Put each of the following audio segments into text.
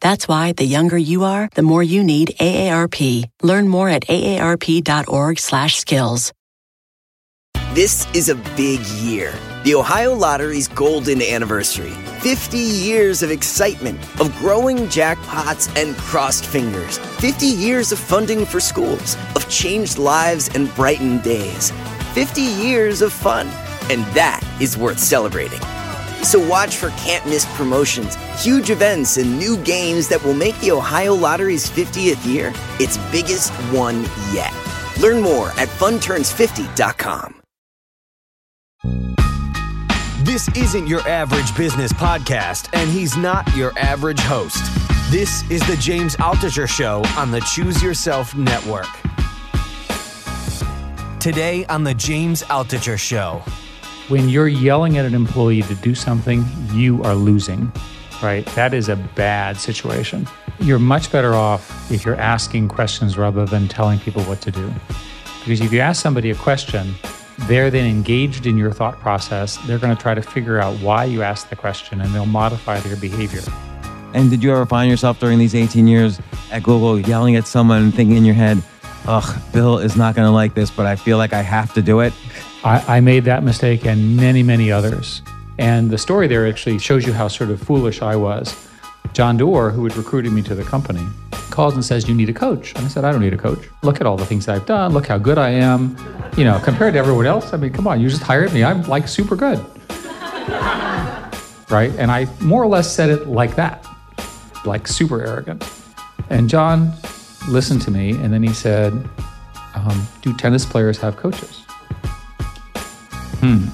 That's why the younger you are, the more you need AARP. Learn more at aarp.org/skills. This is a big year. The Ohio Lottery's golden anniversary. 50 years of excitement, of growing jackpots and crossed fingers. 50 years of funding for schools, of changed lives and brightened days. 50 years of fun. And that is worth celebrating. So watch for can't miss promotions, huge events, and new games that will make the Ohio Lottery's 50th year its biggest one yet. Learn more at funturns50.com. This isn't your average business podcast, and he's not your average host. This is the James Altucher Show on the Choose Yourself Network. Today on the James Altucher Show. When you're yelling at an employee to do something, you are losing, right? That is a bad situation. You're much better off if you're asking questions rather than telling people what to do. Because if you ask somebody a question, they're then engaged in your thought process. They're going to try to figure out why you asked the question and they'll modify their behavior. And did you ever find yourself during these 18 years at Google yelling at someone and thinking in your head, ugh, Bill is not going to like this, but I feel like I have to do it? I, I made that mistake and many, many others. And the story there actually shows you how sort of foolish I was. John Doerr, who had recruited me to the company, calls and says, You need a coach. And I said, I don't need a coach. Look at all the things that I've done. Look how good I am. You know, compared to everyone else, I mean, come on, you just hired me. I'm like super good. right? And I more or less said it like that, like super arrogant. And John listened to me and then he said, um, Do tennis players have coaches? Hmm.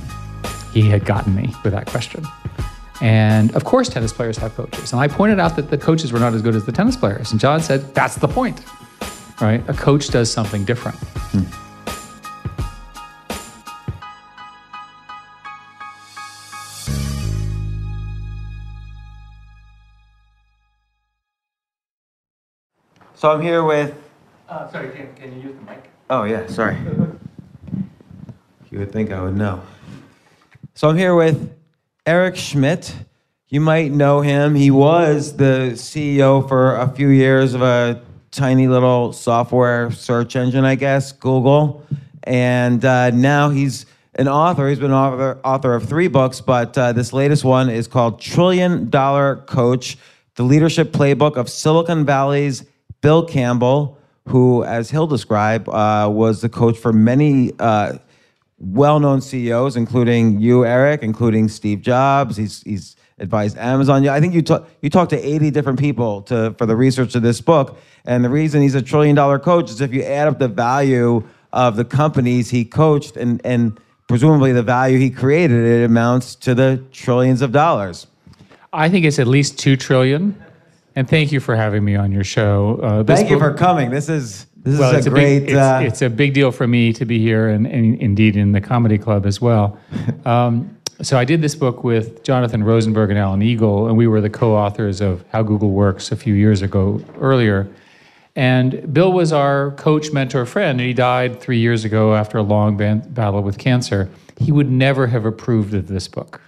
He had gotten me with that question. And of course, tennis players have coaches. And I pointed out that the coaches were not as good as the tennis players. And John said, That's the point, right? A coach does something different. So I'm here with. Uh, sorry, can, can you use the mic? Oh, yeah, sorry. You would think I would know. So I'm here with Eric Schmidt. You might know him. He was the CEO for a few years of a tiny little software search engine, I guess, Google. And uh, now he's an author. He's been author, author of three books, but uh, this latest one is called Trillion Dollar Coach The Leadership Playbook of Silicon Valley's Bill Campbell, who, as he'll describe, uh, was the coach for many uh, well-known CEOs, including you, Eric, including Steve Jobs. He's he's advised Amazon. I think you talk, you talked to 80 different people to for the research of this book. And the reason he's a trillion-dollar coach is if you add up the value of the companies he coached and and presumably the value he created, it amounts to the trillions of dollars. I think it's at least two trillion. And thank you for having me on your show. Uh, Thank you for coming. This is this well, is it's a a great. big, it's, uh, it's a big deal for me to be here, and, and indeed in the comedy club as well. Um, so I did this book with Jonathan Rosenberg and Alan Eagle, and we were the co-authors of How Google Works a few years ago earlier. And Bill was our coach, mentor, friend, and he died three years ago after a long ban- battle with cancer. He would never have approved of this book.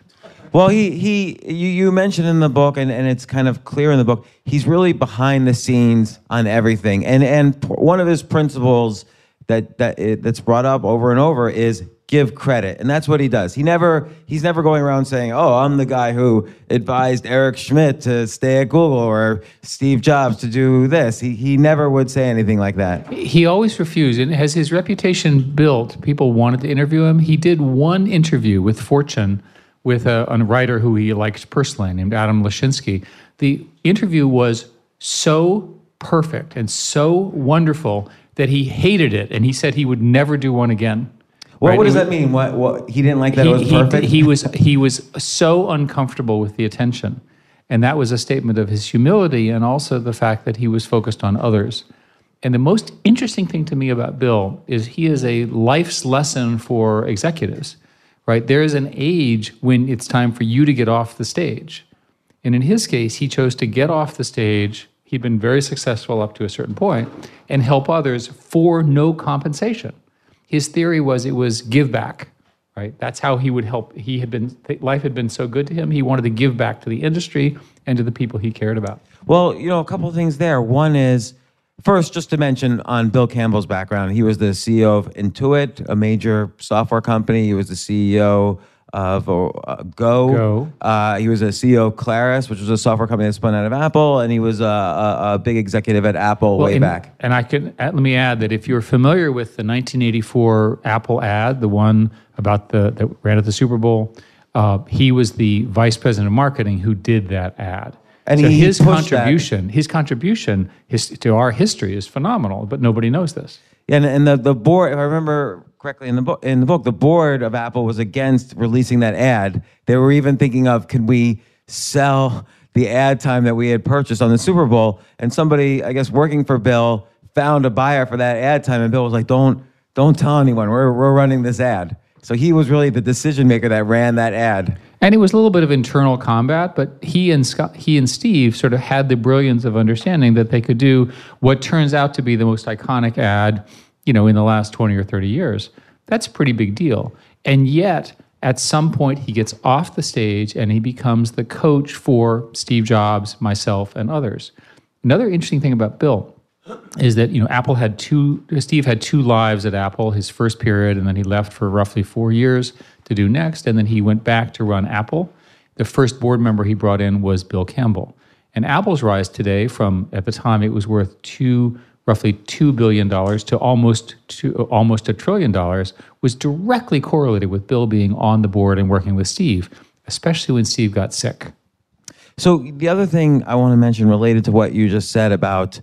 Well, he he you, you mentioned in the book, and, and it's kind of clear in the book. He's really behind the scenes on everything, and and one of his principles that that it, that's brought up over and over is give credit, and that's what he does. He never he's never going around saying, "Oh, I'm the guy who advised Eric Schmidt to stay at Google or Steve Jobs to do this." He he never would say anything like that. He always refused, and as his reputation built, people wanted to interview him. He did one interview with Fortune with a, a writer who he liked personally named Adam Lashinsky. The interview was so perfect and so wonderful that he hated it, and he said he would never do one again. What, Right? what does that mean? What what he didn't like that it was he, perfect. He, was he was so uncomfortable with the attention, and that was a statement of his humility and also the fact that he was focused on others. And the most interesting thing to me about Bill is he is a life's lesson for executives, right? There is an age when it's time for you to get off the stage. And in his case, he chose to get off the stage. He'd been very successful up to a certain point and help others for no compensation. His theory was it was give back, right? That's how he would help. He had been, life had been so good to him, he wanted to give back to the industry and to the people he cared about. Well, you know, a couple of things there. One is, first, just to mention on Bill Campbell's background, he was the CEO of Intuit, a major software company. He was the CEO of uh, Go. Go. Uh, he was a CEO of Claris, which was a software company that spun out of Apple, and he was a, a, a big executive at Apple Well, way and, back. And I can uh, let me add that if you're familiar with the 1984 Apple ad, the one about the that ran at the Super Bowl, uh, he was the vice president of marketing who did that ad. And so he his that. contribution, his contribution his, to our history is phenomenal, but nobody knows this. Yeah, and, and the, the board, if I remember correctly in the book, in the book, the board of Apple was against releasing that ad. They were even thinking of, can we sell the ad time that we had purchased on the Super Bowl? And somebody, I guess, working for Bill, found a buyer for that ad time, and Bill was like, "Don't, don't tell anyone. We're we're running this ad." So he was really the decision maker that ran that ad. And it was a little bit of internal combat, but he and Scott, he and Steve sort of had the brilliance of understanding that they could do what turns out to be the most iconic ad, you know, in the last 20 or 30 years. That's a pretty big deal. And yet, at some point he gets off the stage and he becomes the coach for Steve Jobs, myself, and others. Another interesting thing about Bill is that you know Apple had two Steve had two lives at Apple his first period and then he left for roughly 4 years to do NeXT and then he went back to run Apple the first board member he brought in was Bill Campbell and Apple's rise today from at the time it was worth 2 roughly 2 billion dollars to almost to almost a trillion dollars was directly correlated with Bill being on the board and working with Steve especially when Steve got sick So the other thing I want to mention related to what you just said about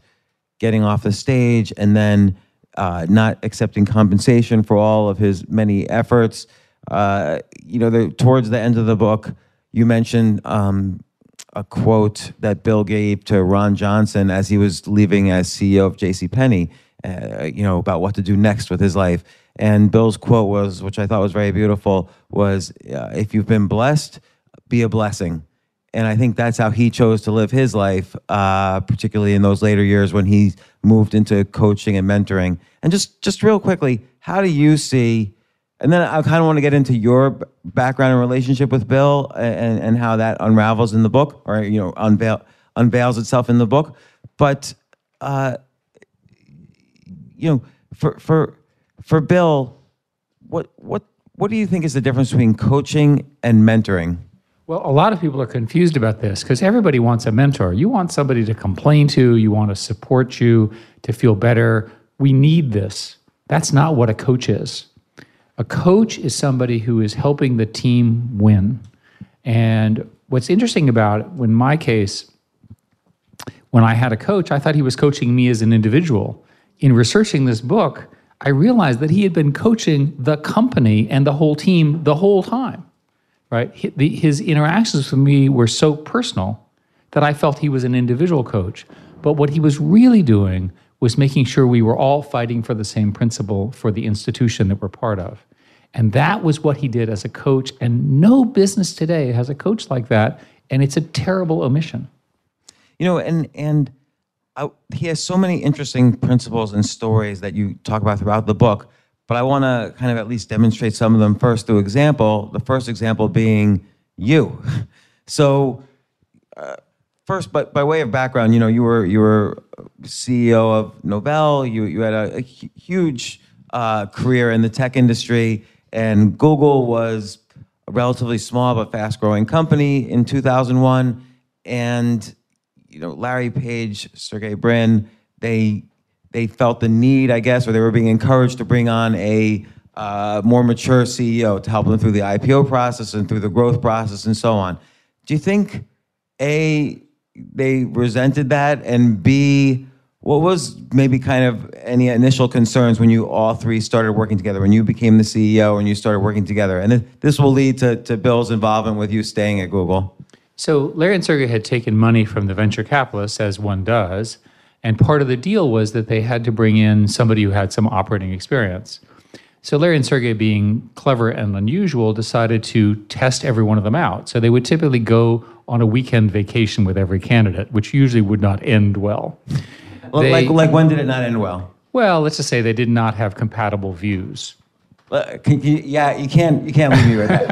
getting off the stage and then uh, not accepting compensation for all of his many efforts. Uh, you know, the, towards the end of the book, you mentioned um, a quote that Bill gave to Ron Johnson as he was leaving as CEO of J.C. Penney. Uh, you know about what to do next with his life. And Bill's quote was, which I thought was very beautiful, was, uh, "If you've been blessed, be a blessing." and I think that's how he chose to live his life, uh, particularly in those later years when he moved into coaching and mentoring. And just just real quickly, how do you see? And then I kind of want to get into your background and relationship with Bill and, and how that unravels in the book, or you know, unveil unveils itself in the book. But uh, you know, for for for Bill, what what what do you think is the difference between coaching and mentoring? Well, a lot of people are confused about this because everybody wants a mentor. You want somebody to complain to, you want to support you, to feel better. We need this. That's not what a coach is. A coach is somebody who is helping the team win. And what's interesting about it, in my case, when I had a coach, I thought he was coaching me as an individual. In researching this book, I realized that he had been coaching the company and the whole team the whole time right? His interactions with me were so personal that I felt he was an individual coach. But what he was really doing was making sure we were all fighting for the same principle for the institution that we're part of. And that was what he did as a coach. And no business today has a coach like that. And it's a terrible omission. You know, and and I, he has so many interesting principles and stories that you talk about throughout the book. But I want to kind of at least demonstrate some of them first through example. The first example being you. So, uh, first, but by way of background, you know, you were you were CEO of Novell. You you had a, a huge uh, career in the tech industry, and Google was a relatively small but fast growing company in 2001. And you know, Larry Page, Sergey Brin, they they felt the need, I guess, or they were being encouraged to bring on a uh, more mature CEO to help them through the IPO process and through the growth process and so on. Do you think a they resented that, and b what was maybe kind of any initial concerns when you all three started working together, when you became the CEO and you started working together? And this will lead to, to Bill's involvement with you staying at Google. So Larry and Sergey had taken money from the venture capitalists, as one does, And part of the deal was that they had to bring in somebody who had some operating experience. So Larry and Sergey, being clever and unusual, decided to test every one of them out. So they would typically go on a weekend vacation with every candidate, which usually would not end well. Well, They- like, like when did it not end well? Well, let's just say they did not have compatible views. Uh, can you- yeah, you can't you can't leave me with that.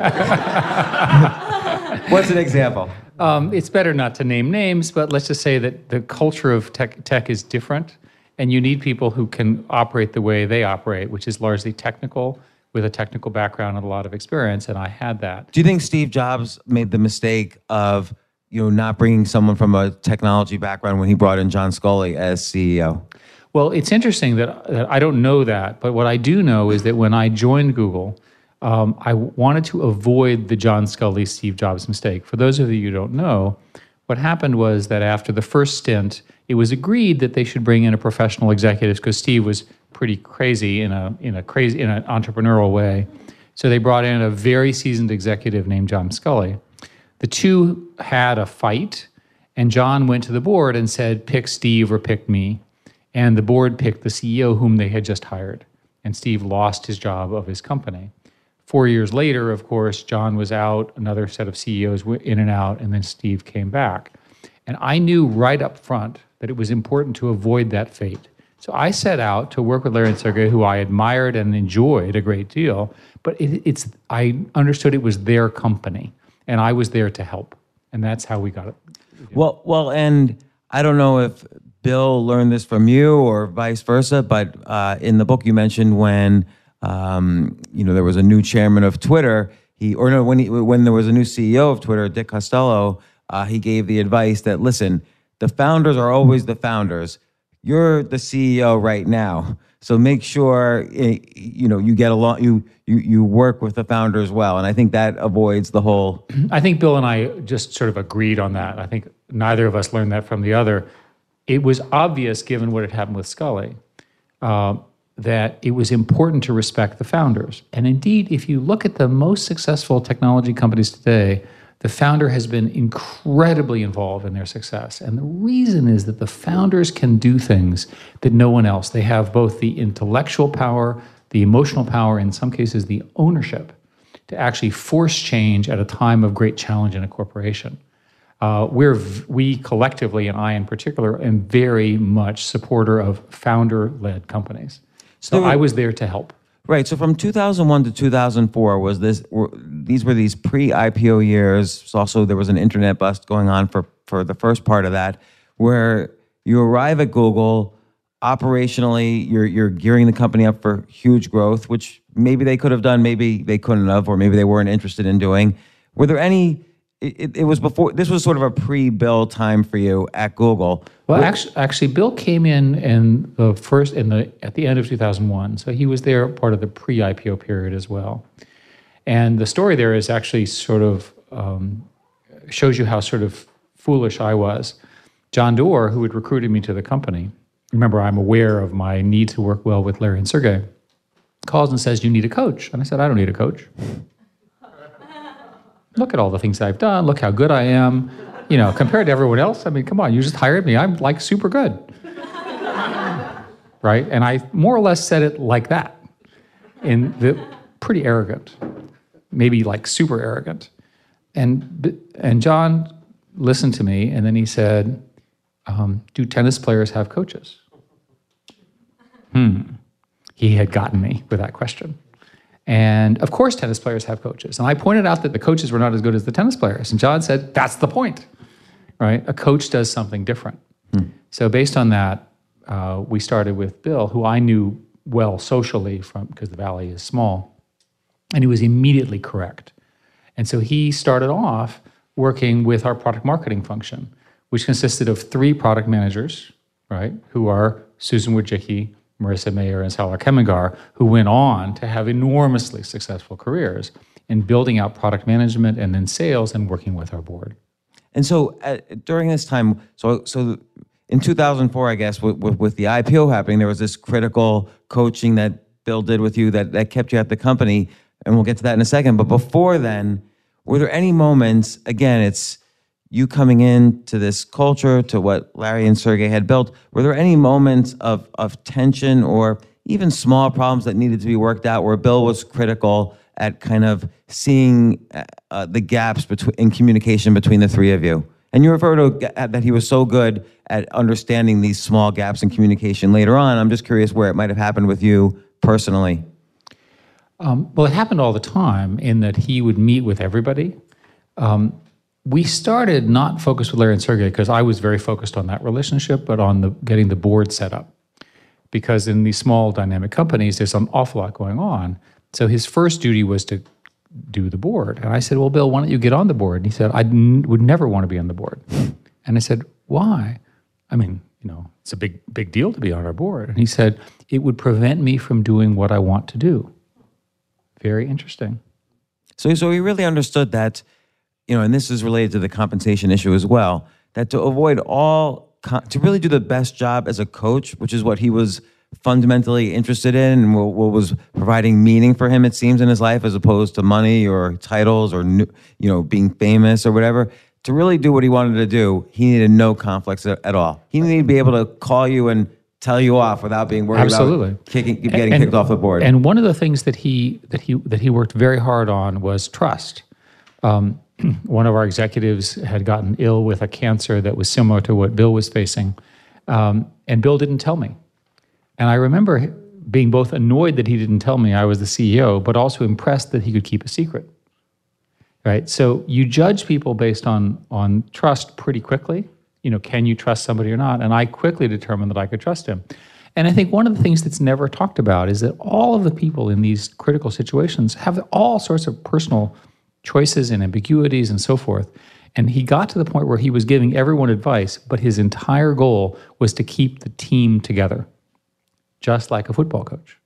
What's an example? Um, it's better not to name names, but let's just say that the culture of tech, tech is different, and you need people who can operate the way they operate, which is largely technical, with a technical background and a lot of experience. And I had that. Do you think Steve Jobs made the mistake of you know not bringing someone from a technology background when he brought in John Sculley as CEO? Well, it's interesting that, that I don't know that, but what I do know is that when I joined Google, um, I wanted to avoid the John Sculley, Steve Jobs mistake. For those of you who don't know, what happened was that after the first stint, it was agreed that they should bring in a professional executive because Steve was pretty crazy in a in a crazy in an entrepreneurial way. So they brought in a very seasoned executive named John Sculley. The two had a fight, and John went to the board and said, "Pick Steve or pick me." And the board picked the CEO whom they had just hired. And Steve lost his job of his company. Four years later, of course, John was out, another set of CEOs went in and out, and then Steve came back. And I knew right up front that it was important to avoid that fate. So I set out to work with Larry and Sergey, who I admired and enjoyed a great deal, but it, it's I understood it was their company, and I was there to help, and that's how we got it. Well, well, and I don't know if Bill learned this from you or vice versa, but uh, in the book you mentioned when um, you know there was a new chairman of Twitter, he or no, when he, when there was a new CEO of Twitter, Dick Costolo, uh, he gave the advice that listen, the founders are always the founders. You're the CEO right now, so make sure eh, you know you get along, you you you work with the founders well, and I think that avoids the whole. I think Bill and I just sort of agreed on that. I think neither of us learned that from the other. It was obvious, given what had happened with Sculley, uh, that it was important to respect the founders. And indeed, if you look at the most successful technology companies today, the founder has been incredibly involved in their success. And the reason is that the founders can do things that no one else. They have both the intellectual power, the emotional power, in some cases, the ownership to actually force change at a time of great challenge in a corporation. Uh, we're we collectively, and I in particular, am very much supporter of founder-led companies. So I was there to help. Right. So from 2001 to 2004 was this. Were, these were these pre-IPO years. So also, there was an internet bust going on for for the first part of that, where you arrive at Google. Operationally, you're you're gearing the company up for huge growth, which maybe they could have done, maybe they couldn't have, or maybe they weren't interested in doing. Were there any? It, it was before. This was sort of a pre-bill time for you at Google. Well, actually, actually, Bill came in in the first in the at the end of 2001, so he was there part of the pre-IPO period as well. And the story there is actually sort of um, shows you how sort of foolish I was. John Doerr, who had recruited me to the company, remember I'm aware of my need to work well with Larry and Sergey, calls and says, "You need a coach," and I said, "I don't need a coach." Look at all the things I've done. Look how good I am. You know, compared to everyone else, I mean, come on, you just hired me. I'm like super good. right? And I more or less said it like that. And the pretty arrogant, maybe like super arrogant. And and John listened to me, and then he said, um, "Do tennis players have coaches?" Hmm. He had gotten me with that question. And of course, tennis players have coaches. And I pointed out that the coaches were not as good as the tennis players. And John said, That's the point, right? A coach does something different. So, based on that, uh, we started with Bill, who I knew well socially from because the Valley is small. And he was immediately correct. And so he started off working with our product marketing function, which consisted of three product managers, right, who are Susan Wojcicki, Marissa Mayer, and Salar Kamangar, who went on to have enormously successful careers in building out product management and then sales and working with our board. And so uh, during this time, so so in 2004, I guess, with, with, with the IPO happening, there was this critical coaching that Bill did with you that, that kept you at the company, and we'll get to that in a second. But before then, were there any moments? Again, it's you coming in to this culture, to what Larry and Sergey had built, were there any moments of, of tension or even small problems that needed to be worked out where Bill was critical at kind of seeing uh, the gaps between in communication between the three of you? And you refer to that he was so good at understanding these small gaps in communication later on. I'm just curious where it might have happened with you personally. Um, well, it happened all the time in that he would meet with everybody. Um, we started not focused with Larry and Sergey because I was very focused on that relationship, but on the getting the board set up. Because in these small dynamic companies, there's an awful lot going on. So his first duty was to do the board. And I said, Well, Bill, why don't you get on the board? And he said, I would never want to be on the board. And I said, Why? I mean, you know, it's a big, big deal to be on our board. And he said, It would prevent me from doing what I want to do. Very interesting. So, so he really understood that, you know, and this is related to the compensation issue as well, that to avoid all, to really do the best job as a coach, which is what he was fundamentally interested in and what, what was providing meaning for him, it seems, in his life, as opposed to money or titles or, you know, being famous or whatever. To really do what he wanted to do, he needed no conflicts at, all. He needed to be able to call you and tell you off without being worried Absolutely. about kicking, getting And- kicked off the board. And one of the things that he that he that he worked very hard on was trust. Um, one of our executives had gotten ill with a cancer that was similar to what Bill was facing, um, and Bill didn't tell me. And I remember being both annoyed that he didn't tell me I was the CEO, but also impressed that he could keep a secret. Right. So you judge people based on on trust pretty quickly. You know, can you trust somebody or not? And I quickly determined that I could trust him. And I think one of the things that's never talked about is that all of the people in these critical situations have all sorts of personal choices and ambiguities and so forth. And he got to the point where he was giving everyone advice, but his entire goal was to keep the team together, just like a football coach.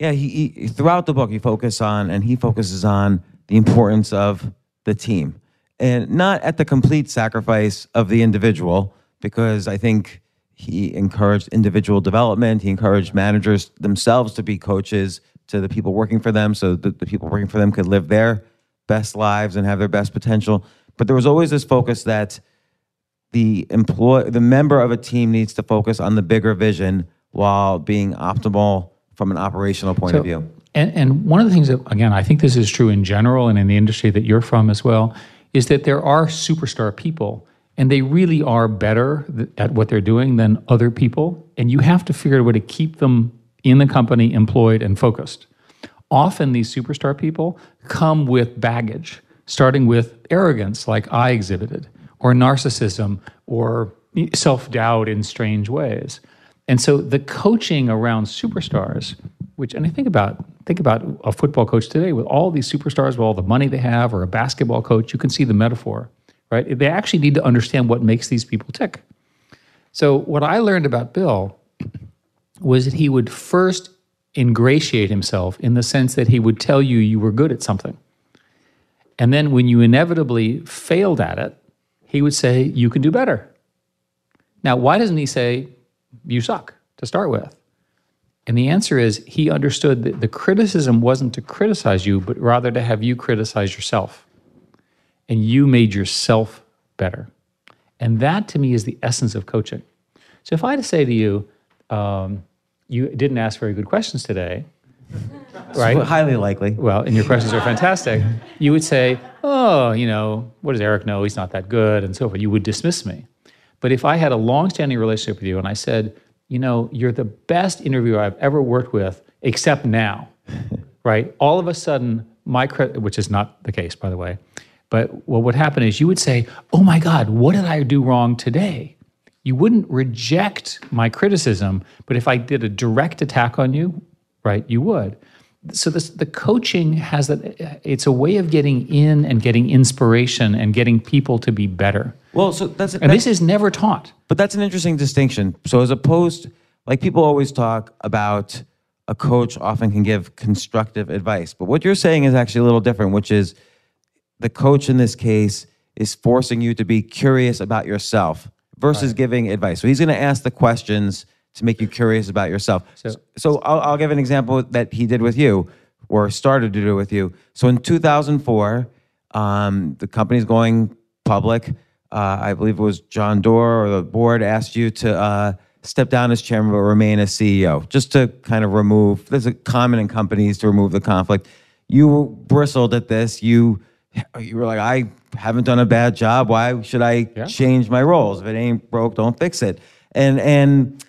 Yeah, he, he throughout the book he focuses on and he focuses on the importance of the team and not at the complete sacrifice of the individual because I think he encouraged individual development. He encouraged managers themselves to be coaches to the people working for them so that the people working for them could live their best lives and have their best potential. But there was always this focus that the employ the member of a team needs to focus on the bigger vision while being optimal from an operational point of view. And, and one of the things that, again, I think this is true in general and in the industry that you're from as well, is that there are superstar people and they really are better th- at what they're doing than other people. And you have to figure out a way to keep them in the company, employed, and focused. Often these superstar people come with baggage, starting with arrogance, like I exhibited, or narcissism, or self doubt in strange ways. And so the coaching around superstars, which and I think about think about a football coach today with all these superstars, with all the money they have, or a basketball coach, you can see the metaphor, right? They actually need to understand what makes these people tick. So what I learned about Bill was that he would first ingratiate himself in the sense that he would tell you you were good at something. And then when you inevitably failed at it, he would say, You can do better. Now, why doesn't he say, You suck to start with? And the answer is he understood that the criticism wasn't to criticize you, but rather to have you criticize yourself. And you made yourself better. And that to me is the essence of coaching. So if I had to say to you, um, you didn't ask very good questions today, right? Highly likely. Well, and your questions are fantastic. You would say, oh, you know, what does Eric know? He's not that good, and so forth. You would dismiss me. But if I had a long-standing relationship with you and I said, you know, you're the best interviewer I've ever worked with, except now, right? All of a sudden, my credit, which is not the case, by the way, but what would happen is you would say, oh my God, what did I do wrong today? You wouldn't reject my criticism, but if I did a direct attack on you, right, you would. So this, the coaching has that, it's a way of getting in and getting inspiration and getting people to be better. Well, so that's, And that's this is never taught. but that's an interesting distinction. So as opposed, like people always talk about a coach often can give constructive advice, but what you're saying is actually a little different, which is the coach in this case is forcing you to be curious about yourself versus giving advice. So he's going to ask the questions to make you curious about yourself. So, So- I'll, I'll give an example that he did with you or started to do with you. So in 2004, um, the company's going public. uh, I believe it was John Doerr or the board asked you to uh, step down as chairman but remain as CEO, just to kind of remove. There's a common in companies to remove the conflict. You bristled at this. You you were like, I haven't done a bad job. Why should I Yeah. change my roles? If it ain't broke, don't fix it. And and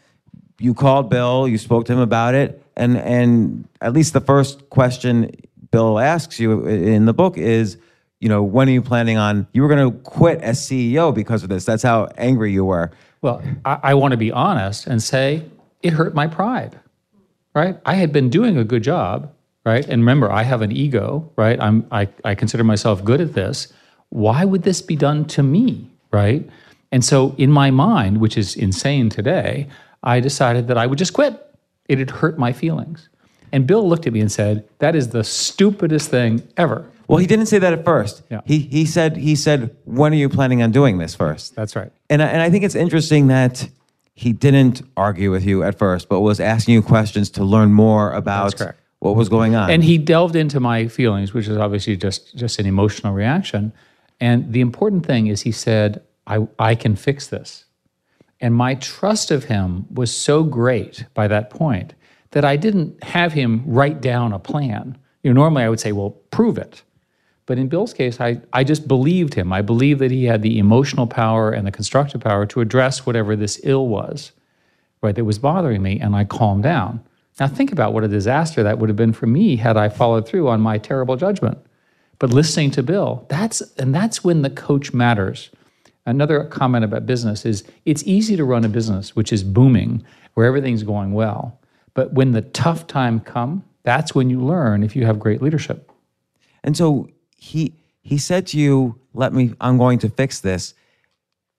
you called Bill, you spoke to him about it, and and at least the first question Bill asks you in the book is, you know, when are you planning on? You were going to quit as CEO because of this. That's how angry you were. Well, I, I want to be honest and say it hurt my pride, right? I had been doing a good job, right? And remember, I have an ego, right? I'm, I, I consider myself good at this. Why would this be done to me, right? And so in my mind, which is insane today, I decided that I would just quit. It had hurt my feelings. And Bill looked at me and said, That is the stupidest thing ever. Well, he didn't say that at first. Yeah. He he said he said, when are you planning on doing this first? That's right. And I, and I think it's interesting that he didn't argue with you at first, but was asking you questions to learn more about correct. What was going on. And he delved into my feelings, which is obviously just just an emotional reaction. And the important thing is he said, I, I can fix this. And my trust of him was so great by that point that I didn't have him write down a plan. You know, normally I would say, well, prove it. But in Bill's case, I, I just believed him. I believed that he had the emotional power and the constructive power to address whatever this ill was, right, that was bothering me, and I calmed down. Now, think about what a disaster that would have been for me had I followed through on my terrible judgment. But listening to Bill, that's and that's when the coach matters. Another comment about business is it's easy to run a business which is booming, where everything's going well. But when the tough time come, that's when you learn if you have great leadership. And so he he said to you, "Let me. I'm going to fix this,"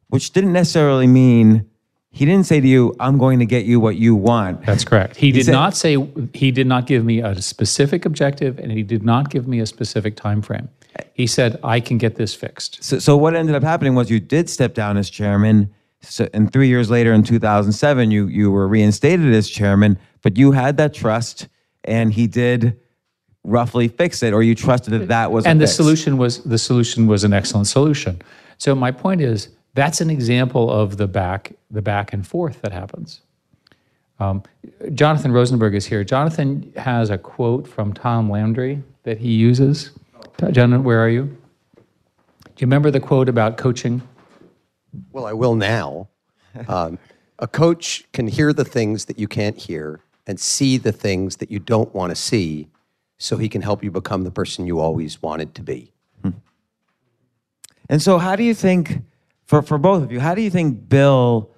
which didn't necessarily mean he didn't say to you, "I'm going to get you what you want." That's correct. He did said- not say he did not give me a specific objective and he did not give me a specific time frame. He said I can get this fixed. So, so what ended up happening was you did step down as chairman, so, and three years later, in 2007, you you were reinstated as chairman. But you had that trust, and he did roughly fix it, or you trusted that that was and the fix. solution was the solution was an excellent solution. So my point is that's an example of the back the back and forth that happens. Um, Jonathan Rosenberg is here. Jonathan has a quote from Tom Landry that he uses. Jonathan, where are you? Do you remember the quote about coaching? Well, I will now. Um, a coach can hear the things that you can't hear and see the things that you don't want to see so he can help you become the person you always wanted to be. And so, how do you think, for, for both of you, how do you think Bill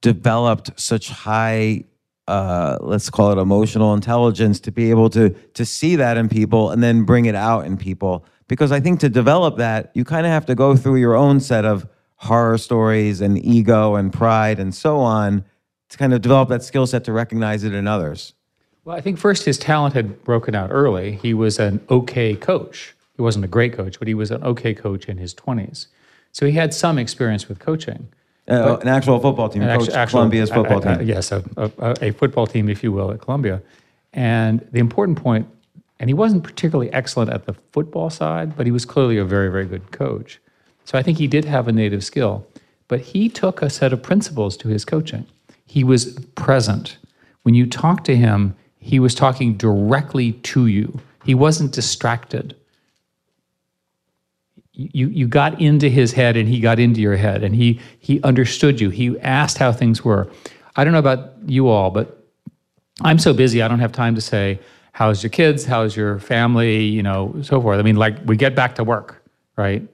developed such high, uh, let's call it emotional intelligence, to be able to to see that in people and then bring it out in people? Because I think to develop that, you kind of have to go through your own set of horror stories and ego and pride and so on to kind of develop that skill set to recognize it in others. Well, I think first his talent had broken out early. He was an okay coach. He wasn't a great coach, but he was an okay coach in his 20s. So he had some experience with coaching. Uh, an actual football team, coach actual- Columbia's football uh, uh, team. yes, a, a, a football team, if you will, at Columbia. And the important point, and he wasn't particularly excellent at the football side, but he was clearly a very, very good coach. So I think he did have a native skill. But he took a set of principles to his coaching. He was present. When you talked to him, he was talking directly to you. He wasn't distracted you you got into his head and he got into your head and he he understood you. He asked how things were. I don't know about you all but i'm so busy i don't have time to say how's your kids? How's your family? You know so forth. I mean like we get back to work right?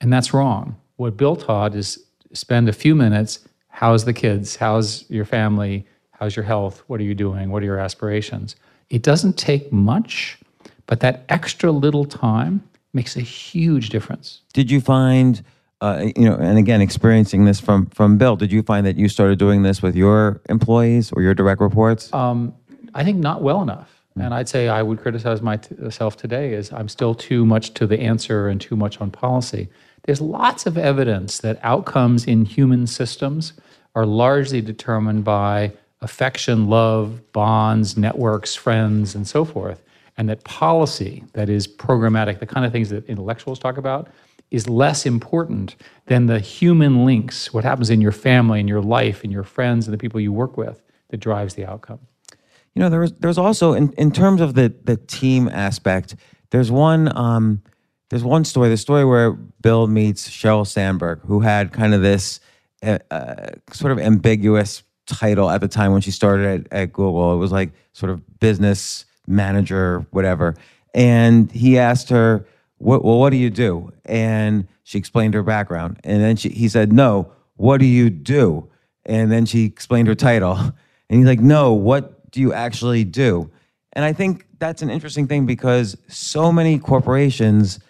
And that's wrong. What bill taught is spend a few minutes how's the kids? How's your family? How's your health? What are you doing? What are your aspirations? It doesn't take much but that extra little time makes a huge difference Did you find, uh, you know, and again, experiencing this from from Bill, did you find that you started doing this with your employees or your direct reports? um, I think not well enough. And I'd say I would criticize myself today as I'm still too much to the answer and too much on policy. There's lots of evidence that outcomes in human systems are largely determined by affection, love, bonds, networks, friends, and so forth. And that policy, that is programmatic, the kind of things that intellectuals talk about, is less important than the human links, what happens in your family and your life and your friends and the people you work with that drives the outcome. You know, there's there's also in, in terms of the the team aspect. There's one um, there's one story, the story where Bill meets Sheryl Sandberg, who had kind of this uh, uh, sort of ambiguous title at the time when she started at, at Google. It was like sort of business manager, whatever. And he asked her, what, "Well, what do you do?" And she explained her background, and then she, he said, "No, what do you do?" And then she explained her title, and he's like, "No, what do you actually do? And I think that's an interesting thing because so many corporations,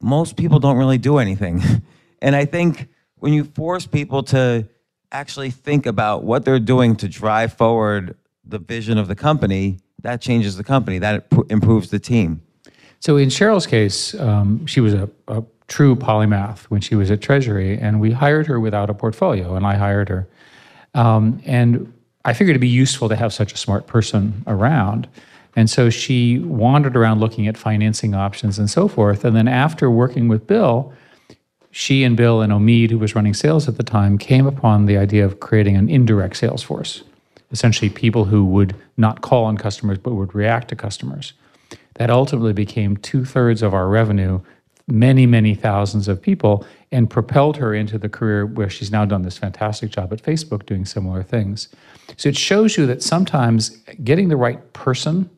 most people don't really do anything. and I think when you force people to actually think about what they're doing to drive forward the vision of the company, that changes the company, that improves the team. So in Sheryl's case, um, she was a, a true polymath when she was at Treasury, and we hired her without a portfolio, and I hired her. Um, and I figured it'd be useful to have such a smart person around. And so she wandered around looking at financing options and so forth. And then after working with Bill, she and Bill and Omid, who was running sales at the time, came upon the idea of creating an indirect sales force. Essentially, people who would not call on customers but would react to customers. That ultimately became two thirds of our revenue, many, many thousands of people, and propelled her into the career where she's now done this fantastic job at Facebook doing similar things. So it shows you that sometimes getting the right person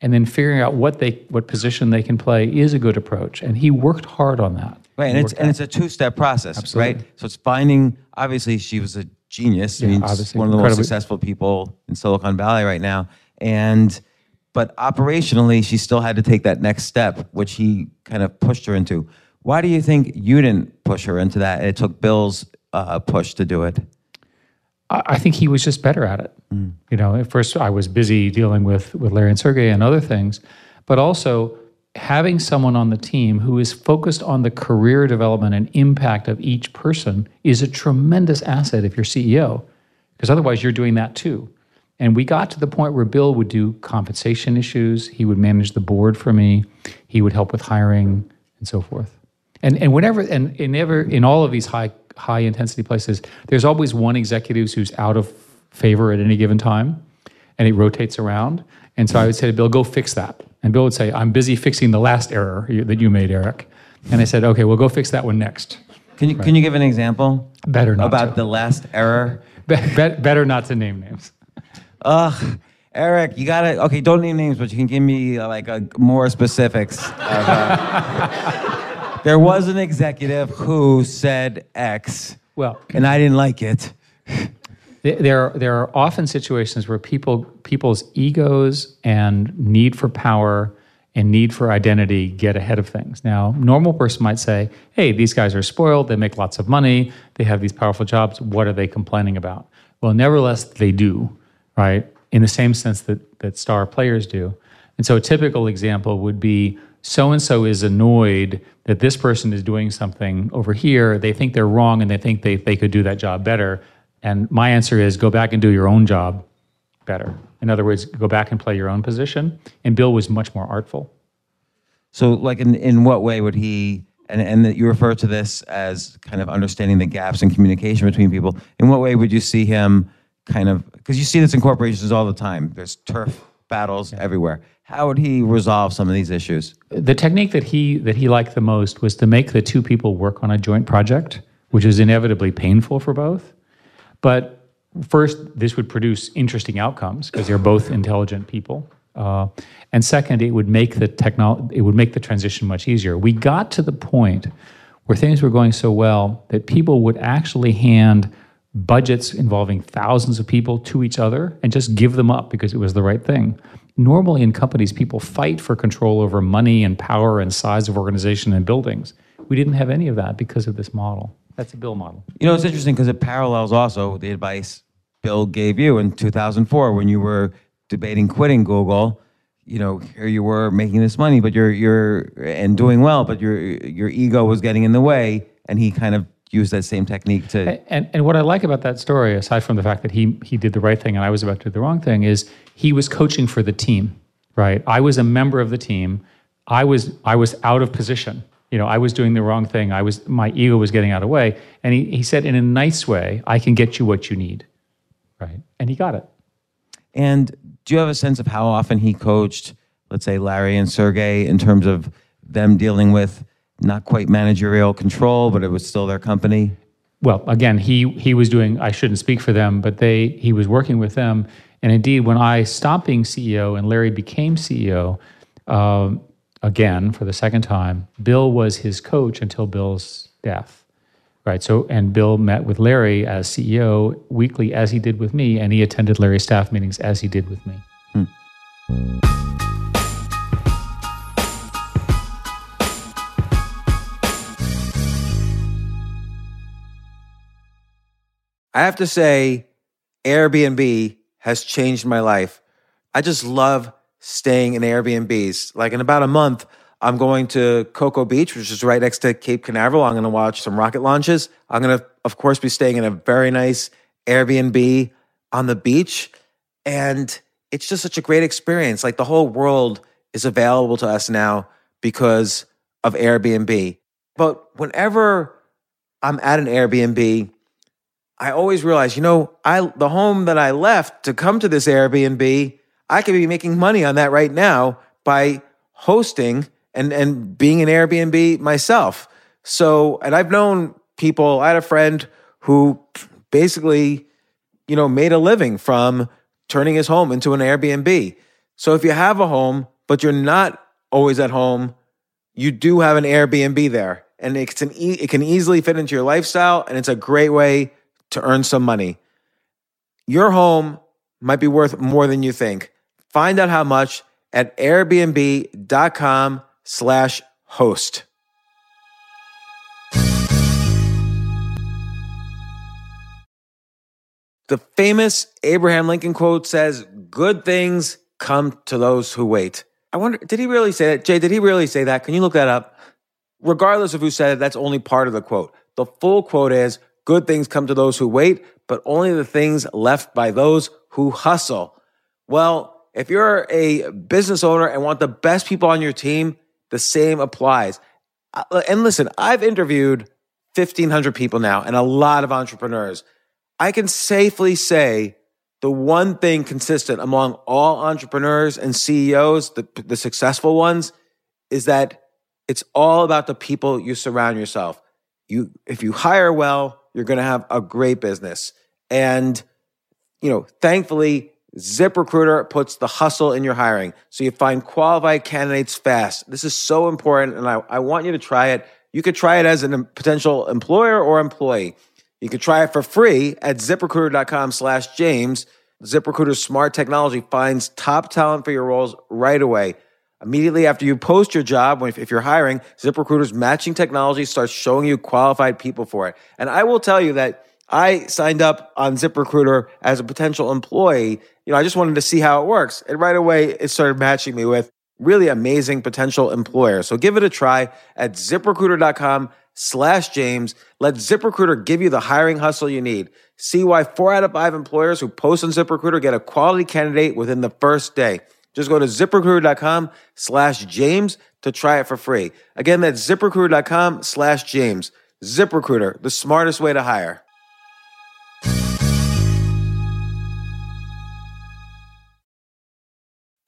and then figuring out what they what position they can play is a good approach. And he worked hard on that. Right, and it's and it's a two step process, Absolutely. right? So it's finding. Obviously, she was a genius. Yeah, I mean, one of the incredibly. most successful people in Silicon Valley right now, and but operationally, she still had to take that next step, which he kind of pushed her into. Why do you think you didn't push her into that? It took Bill's uh, push to do it. I think he was just better at it. Mm. You know, at first I was busy dealing with with Larry and Sergey and other things, but also having someone on the team who is focused on the career development and impact of each person is a tremendous asset if you're CEO, because otherwise you're doing that too. And we got to the point where Bill would do compensation issues. He would manage the board for me. He would help with hiring and so forth. And and whenever and in ever in all of these high high intensity places, there's always one executive who's out of favor at any given time, and it rotates around. And so I would say to Bill, "Go fix that." And Bill would say, "I'm busy fixing the last error that you made, Eric." And I said, "Okay, well, go fix that one next." Can you right. can you give an example? Better not about to. the last error. Be, be, better not to name names. Ugh. Eric, you gotta okay. Don't name names, but you can give me uh, like a, more specifics. Of, uh, there was an executive who said X. Well, and I didn't like it. There, there are often situations where people, people's egos and need for power and need for identity get ahead of things. Now, normal person might say, "Hey, these guys are spoiled. They make lots of money. They have these powerful jobs. What are they complaining about?" Well, nevertheless, they do, right? In the same sense that that star players do. And so, a typical example would be so and so is annoyed that this person is doing something over here. They think they're wrong and they think they, they could do that job better. And my answer is go back and do your own job better. In other words, go back and play your own position. And Bill was much more artful. So, like, in, in what way would he, and, and that you refer to this as kind of understanding the gaps in communication between people, in what way would you see him kind of, because you see this in corporations all the time, there's turf battles yeah. everywhere how would he resolve some of these issues? The technique that he that he liked the most was to make the two people work on a joint project, which is inevitably painful for both. But first, this would produce interesting outcomes because they're both intelligent people. Uh, and second, it would make the technolo- it would make the transition much easier. We got to the point where things were going so well that people would actually hand budgets involving thousands of people to each other and just give them up because it was the right thing normally in companies, people fight for control over money and power and size of organization and buildings. We didn't have any of that because of this model. That's a Bill model. You know, it's interesting because it parallels also the advice Bill gave you in 2004 when you were debating quitting Google. You know, here you were making this money, but you're you're and doing well, but your your ego was getting in the way, and he kind of used that same technique to. And, and, and what I like about that story, aside from the fact that he he did the right thing and I was about to do the wrong thing, is he was coaching for the team. Right, I was a member of the team. I was I was out of position. You know, I was doing the wrong thing. I was my ego was getting out of the way. And he, he said, in a nice way, I can get you what you need. Right. And he got it. And do you have a sense of how often he coached, let's say, Larry and Sergey in terms of them dealing with not quite managerial control, but it was still their company? Well, again, he he was doing. I shouldn't speak for them, but they he was working with them. And indeed, when I stopped being CEO and Larry became CEO, um, again for the second time, Bill was his coach until Bill's death. Right. So, and Bill met with Larry as CEO weekly, as he did with me, and he attended Larry's staff meetings as he did with me. Hmm. I have to say, Airbnb has changed my life. I just love staying in Airbnbs. Like in about a month, I'm going to Cocoa Beach, which is right next to Cape Canaveral. I'm going to watch some rocket launches. I'm going to, of course, be staying in a very nice Airbnb on the beach. And it's just such a great experience. Like the whole world is available to us now because of Airbnb. But whenever I'm at an Airbnb, I always realize, you know, I the home that I left to come to this Airbnb, I could be making money on that right now by hosting and and being an Airbnb myself. So, and I've known people, I had a friend who basically, you know, made a living from turning his home into an Airbnb. So if you have a home, but you're not always at home, you do have an Airbnb there. And it's an e- it can easily fit into your lifestyle and it's a great way to earn some money. Your home might be worth more than you think. Find out how much at airbnb.com slash host. The famous Abraham Lincoln quote says, Good things come to those who wait. I wonder, did he really say that? Jay, did he really say that? Can you look that up? Regardless of who said it, that's only part of the quote. The full quote is, Good things come to those who wait, but only the things left by those who hustle. Well, if you're a business owner and want the best people on your team, the same applies. Uh, And listen, I've interviewed 1,500 people now and a lot of entrepreneurs. I can safely say the one thing consistent among all entrepreneurs and CEOs, the, the successful ones, is that it's all about the people you surround yourself. You, if you hire well, you're going to have a great business. And, you know, thankfully, ZipRecruiter puts the hustle in your hiring. So you find qualified candidates fast. This is so important. And I, I want you to try it. You could try it as a potential employer or employee. You could try it for free at ziprecruiter.com slash James. ZipRecruiter's smart technology finds top talent for your roles right away. Immediately after you post your job, if you're hiring, ZipRecruiter's matching technology starts showing you qualified people for it. And I will tell you that I signed up on ZipRecruiter as a potential employee. You know, I just wanted to see how it works. And right away, it started matching me with really amazing potential employers. So give it a try at ziprecruiter.com slash James. Let ZipRecruiter give you the hiring hustle you need. See why four out of five employers who post on ZipRecruiter get a quality candidate within the first day. Just go to ziprecruiter.com slash James to try it for free. Again, that's ziprecruiter.com slash James. ZipRecruiter, the smartest way to hire.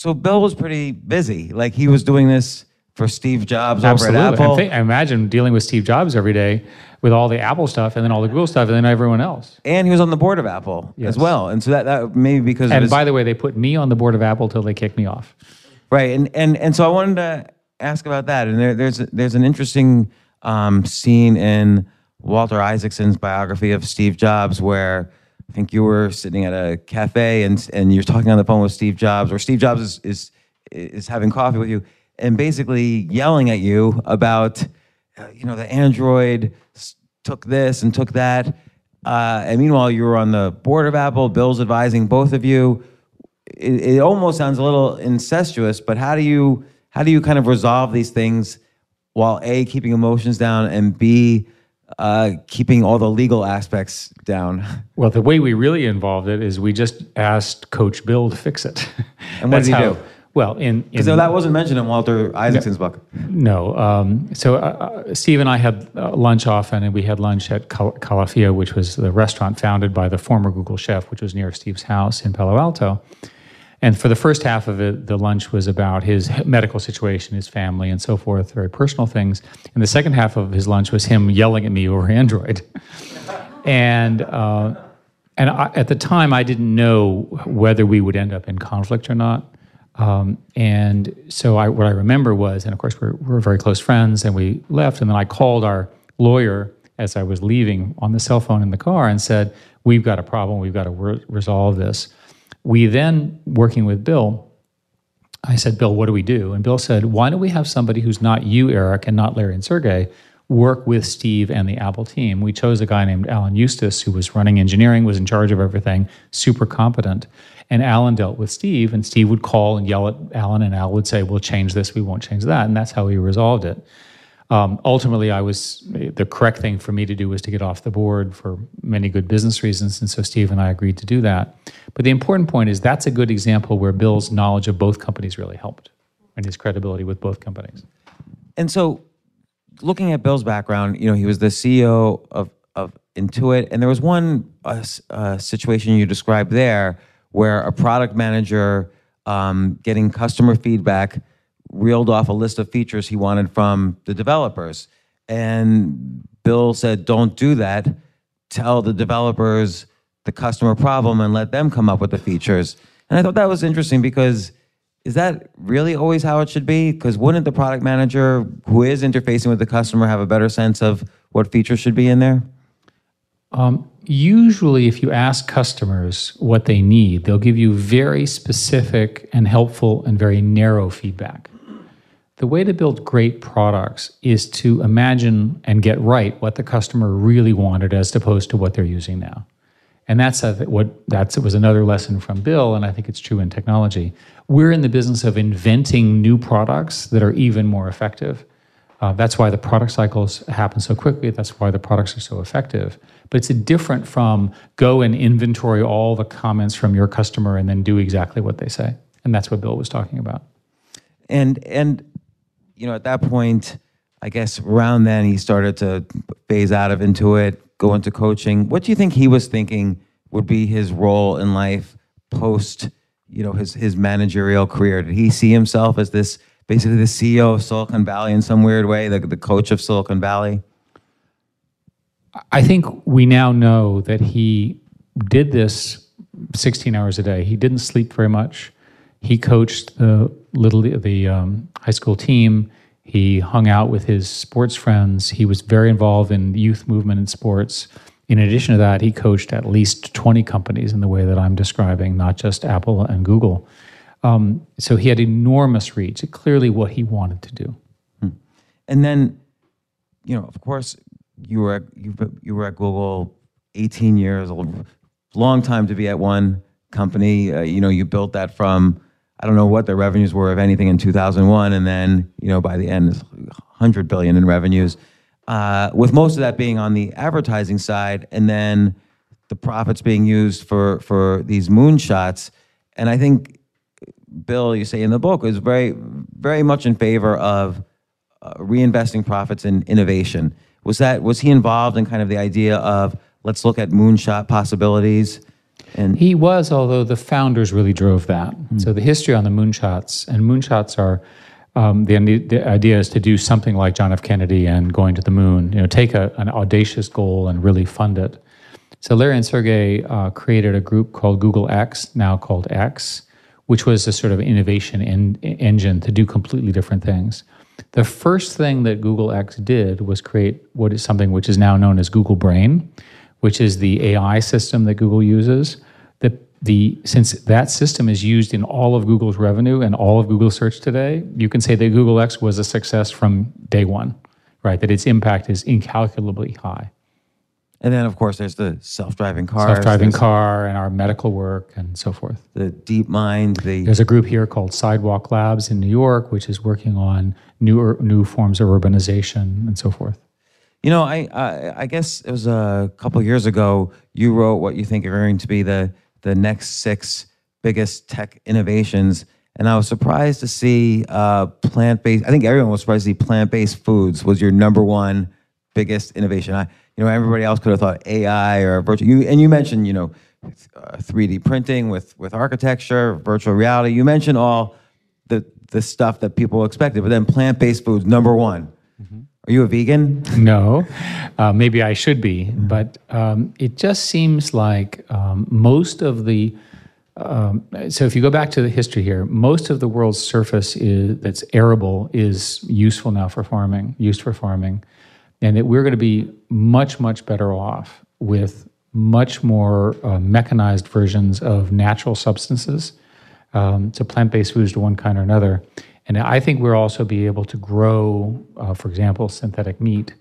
So Bill was pretty busy. Like he was doing this for Steve Jobs Absolutely. over at Apple. I, think, I imagine dealing with Steve Jobs every day with all the Apple stuff and then all the Google stuff and then everyone else. and he was on the board of Apple Yes. as well. And so that, that maybe because And his, by the way, they put me on the board of Apple till they kicked me off. right. And, and, and so I wanted to ask about that. And there, there's, there's an interesting um, scene in Walter Isaacson's biography of Steve Jobs where I think you were sitting at a cafe and, and you're talking on the phone with Steve Jobs or Steve Jobs is, is, is having coffee with you. and basically yelling at you about, uh, you know, the Android took this and took that. Uh, and meanwhile, you were on the board of Apple. Bill's advising both of you. It, it almost sounds a little incestuous, but how do you how do you kind of resolve these things while a keeping emotions down and b uh, keeping all the legal aspects down? Well, the way we really involved it is we just asked Coach Bill to fix it. And what did he how- do? Well, in, Because that wasn't mentioned in Walter Isaacson's book. No. Um, so uh, uh, Steve and I had uh, lunch often, and we had lunch at Cal- Calafia, which was the restaurant founded by the former Google chef, which was near Steve's house in Palo Alto. And for the first half of it, the lunch was about his medical situation, his family, and so forth, very personal things. And the second half of his lunch was him yelling at me over Android. and uh, and I, at the time, I didn't know whether we would end up in conflict or not. Um, and so I, what I remember was, and of course we're, we're very close friends, and we left. And then I called our lawyer as I was leaving on the cell phone in the car and said, "We've got a problem. We've got to re- resolve this." We then, working with Bill, I said, Bill, what do we do? And Bill said, why don't we have somebody who's not you, Eric, and not Larry and Sergey, work with Steve and the Apple team? We chose a guy named Alan Eustace, who was running engineering, was in charge of everything, super competent. And Alan dealt with Steve, and Steve would call and yell at Alan, and Al would say, We'll change this, we won't change that. And that's how we resolved it. Um, ultimately, I was the correct thing for me to do was to get off the board for many good business reasons, and so Steve and I agreed to do that. But the important point is that's a good example where Bill's knowledge of both companies really helped, and his credibility with both companies. And so, looking at Bill's background, you know, he was the CEO of, of Intuit, and there was one uh, uh, situation you described there where a product manager um, getting customer feedback reeled off a list of features he wanted from the developers. And Bill said, Don't do that. Tell the developers the customer problem and let them come up with the features. And I thought that was interesting because is that really always how it should be? Because wouldn't the product manager who is interfacing with the customer have a better sense of what features should be in there? Um, usually, if you ask customers what they need, they'll give you very specific and helpful and very narrow feedback. The way to build great products is to imagine and get right what the customer really wanted as opposed to what they're using now. And that's a, what that's was another lesson from Bill, and I think it's true in technology. We're in the business of inventing new products that are even more effective. Uh, that's why the product cycles happen so quickly. That's why the products are so effective. But it's different from go and inventory all the comments from your customer and then do exactly what they say. And that's what Bill was talking about. And and you know, at that point, I guess around then he started to phase out of Intuit, go into coaching. What do you think he was thinking would be his role in life post, you know, his his managerial career? Did he see himself as this basically the CEO of Silicon Valley in some weird way, the, the coach of Silicon Valley? I think we now know that he did this 16 hours a day. He didn't sleep very much. He coached the little the um, high school team. He hung out with his sports friends. He was very involved in youth movement and sports. In addition to that, he coached at least 20 companies in the way that I'm describing, not just Apple and Google. Um, so he had enormous reach. Clearly, what he wanted to do. And then, you know, of course, you were at, you you were at Google 18 years, a long time to be at one company. Uh, you know, you built that from I don't know what the revenues were of anything in 2001, and then you know by the end, it's 100 billion in revenues. Uh, with most of that being on the advertising side, and then the profits being used for for these moonshots. And I think Bill, you say in the book, is very very much in favor of uh, reinvesting profits in innovation. Was that was he involved in kind of the idea of let's look at moonshot possibilities? And He was, although the founders really drove that. So the history on the moonshots, and moonshots are um, the, the idea is to do something like John F. Kennedy and going to the moon. You know, take a, an audacious goal and really fund it. So Larry and Sergey uh, created a group called Google X, now called X, which was a sort of innovation en- engine to do completely different things. The first thing that Google X did was create what is something which is now known as Google Brain, which is the AI system that Google uses that the since that system is used in all of Google's revenue and all of Google search today, you can say that Google X was a success from day one, right? That its impact is incalculably high. And then, of course, there's the self-driving cars. Self-driving car and our medical work and so forth. The DeepMind. The There's a group here called Sidewalk Labs in New York, which is working on new new forms of urbanization and so forth. You know, I, I I guess it was a couple years ago. You wrote what you think are going to be the the next six biggest tech innovations, and I was surprised to see uh, plant based. I think everyone was surprised to see plant based foods was your number one biggest innovation. I, you know, everybody else could have thought AI or virtual. You and you mentioned, you know, uh, 3D printing with with architecture, virtual reality. You mentioned all the the stuff that people expected, but then plant based foods number one. Are you a vegan? No, uh, maybe I should be, but um, it just seems like um, most of the. Um, so if you go back to the history here, most of the world's surface is, that's arable is useful now for farming, used for farming, and that we're going to be much much better off with much more uh, mechanized versions of natural substances, um, so plant-based foods to one kind or another. And I think we'll also be able to grow, uh, for example, synthetic meat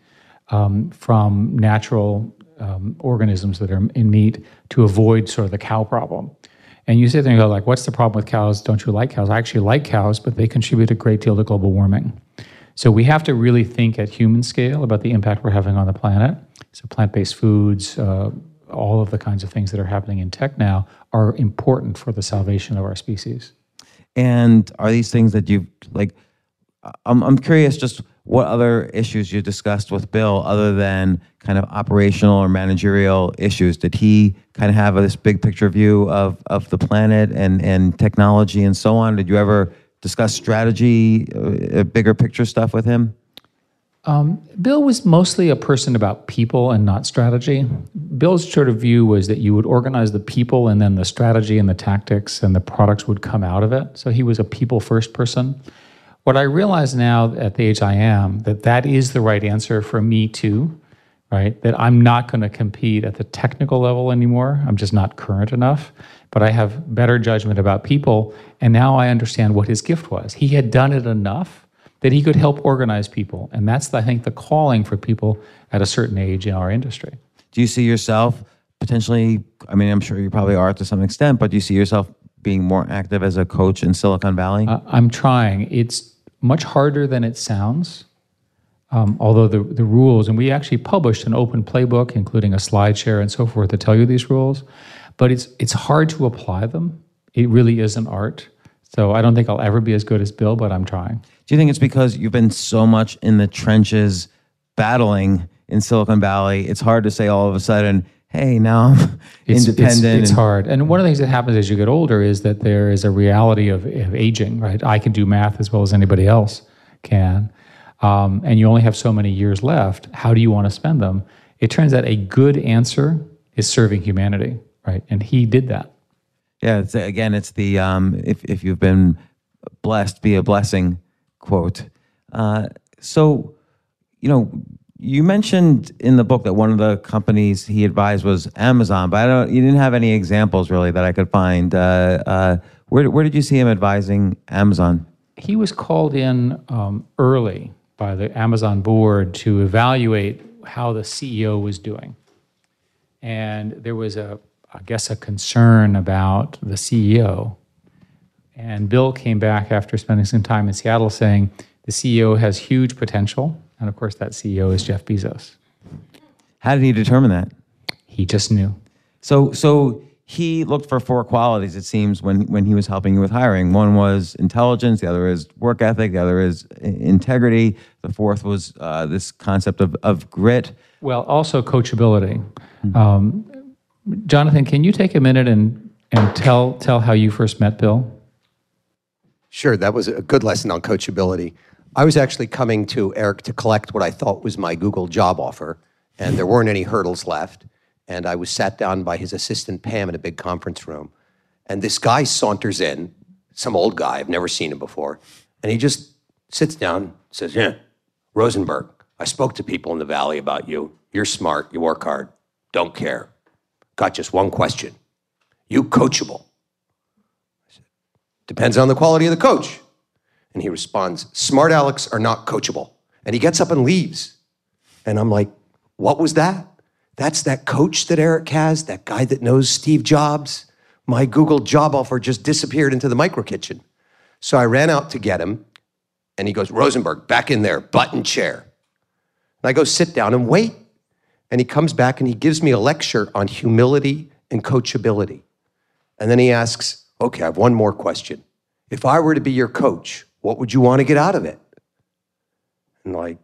um, from natural um, organisms that are in meat to avoid sort of the cow problem. And you sit there and go, like, what's the problem with cows? Don't you like cows? I actually like cows, but they contribute a great deal to global warming. So we have to really think at human scale about the impact we're having on the planet. So plant-based foods, uh, all of the kinds of things that are happening in tech now are important for the salvation of our species. And are these things that you've like? I'm I'm curious, just what other issues you discussed with Bill, other than kind of operational or managerial issues. Did he kind of have this big picture view of of the planet and and technology and so on? Did you ever discuss strategy, uh, bigger picture stuff with him? Um, Bill was mostly a person about people and not strategy. Bill's sort of view was that you would organize the people and then the strategy and the tactics and the products would come out of it. So he was a people first person. What I realize now at the age I am that that is the right answer for me too, right? That I'm not going to compete at the technical level anymore. I'm just not current enough, but I have better judgment about people. And now I understand what his gift was. He had done it enough that he could help organize people. And that's, I think, the calling for people at a certain age in our industry. Do you see yourself potentially? I mean, I'm sure you probably are to some extent, but do you see yourself being more active as a coach in Silicon Valley? Uh, I'm trying. It's much harder than it sounds. Um, although the, the rules, and we actually published an open playbook, including a slide share and so forth, to tell you these rules, but it's it's hard to apply them. It really is an art. So I don't think I'll ever be as good as Bill, but I'm trying. Do you think it's because you've been so much in the trenches battling in Silicon Valley? It's hard to say all of a sudden, hey, now I'm It's, independent. It's, it's and- hard. And one of the things that happens as you get older is that there is a reality of, of aging, right? I can do math as well as anybody else can. Um, and you only have so many years left. How do you want to spend them? It turns out a good answer is serving humanity, right? And he did that. Yeah, it's, again, it's the um, if if you've been blessed, be a blessing quote. Uh, so, you know, you mentioned in the book that one of the companies he advised was Amazon, but I don't. You didn't have any examples really that I could find. Uh, uh, where where did you see him advising Amazon? He was called in um, early by the Amazon board to evaluate how the CEO was doing. And there was a, I guess, a concern about the CEO. And Bill came back after spending some time in Seattle saying the CEO has huge potential. And of course, that CEO is Jeff Bezos. How did he determine that? He just knew. So so he looked for four qualities. It seems when when he was helping you with hiring. One was intelligence. The other is work ethic. The other is integrity. The fourth was uh, this concept of of grit. Well, also coachability. Um, Jonathan, can you take a minute and, and tell, tell how you first met Bill? Sure, that was a good lesson on coachability. I was actually coming to Eric to collect what I thought was my Google job offer, and there weren't any hurdles left. And I was sat down by his assistant Pam in a big conference room, and this guy saunters in, some old guy I've never seen him before, and he just sits down, says, "Yeah, Rosenberg, I spoke to people in the valley about you. You're smart, you work hard, don't care. Got just one question. You coachable? Depends on the quality of the coach. And he responds, Smart Alex are not coachable. And he gets up and leaves. And I'm like, What was that? That's that coach that Eric has, that guy that knows Steve Jobs. My Google job offer just disappeared into the micro kitchen. So I ran out to get him, and he goes, Rosenberg, back in there, button chair. And I go sit down and wait. And he comes back and he gives me a lecture on humility and coachability. And then he asks, Okay, I have one more question. If I were to be your coach, what would you want to get out of it? And like,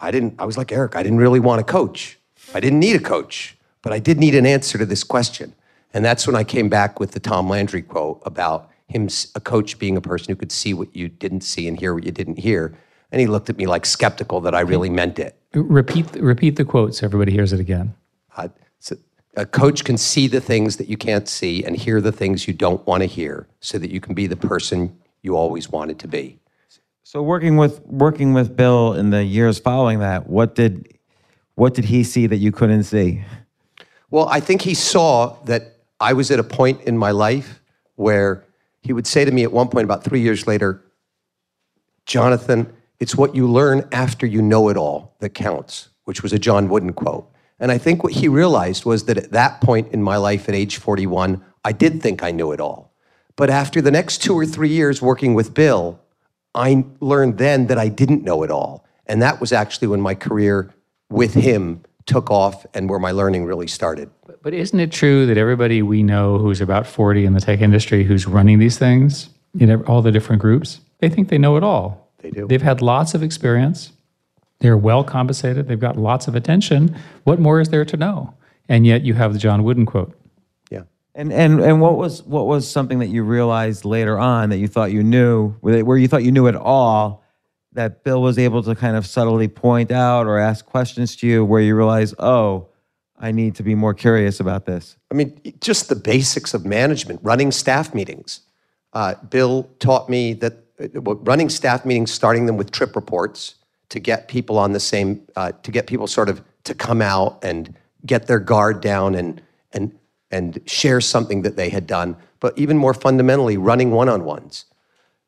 I didn't, I was like, Eric, I didn't really want a coach. I didn't need a coach, but I did need an answer to this question. And that's when I came back with the Tom Landry quote about him, a coach being a person who could see what you didn't see and hear what you didn't hear. And he looked at me like skeptical that I really meant it. Repeat, repeat the quote so everybody hears it again. So a coach can see the things that you can't see and hear the things you don't want to hear so that you can be the person you always wanted to be. So working with working with Bill in the years following that, what did what did he see that you couldn't see? Well, I think he saw that I was at a point in my life where he would say to me at one point about 3 years later, Jonathan, it's what you learn after you know it all that counts, which was a John Wooden quote. And I think what he realized was that at that point in my life at age 41, I did think I knew it all. But after the next two or three years working with Bill, I learned then that I didn't know it all. And that was actually when my career with him took off and where my learning really started. But, but isn't it true that everybody we know who's about 40 in the tech industry who's running these things, know, all the different groups, they think they know it all. They do. They've had lots of experience. They're well compensated. They've got lots of attention. What more is there to know? And yet you have the John Wooden quote. Yeah. And and and what was what was something that you realized later on that you thought you knew, where where you thought you knew it all, that Bill was able to kind of subtly point out or ask questions to you, where you realize, oh, I need to be more curious about this. I mean, just the basics of management, running staff meetings. Uh, Bill taught me that uh, running staff meetings, starting them with trip reports to get people on the same, uh, to get people sort of to come out and get their guard down and and and share something that they had done. But even more fundamentally, running one-on-ones.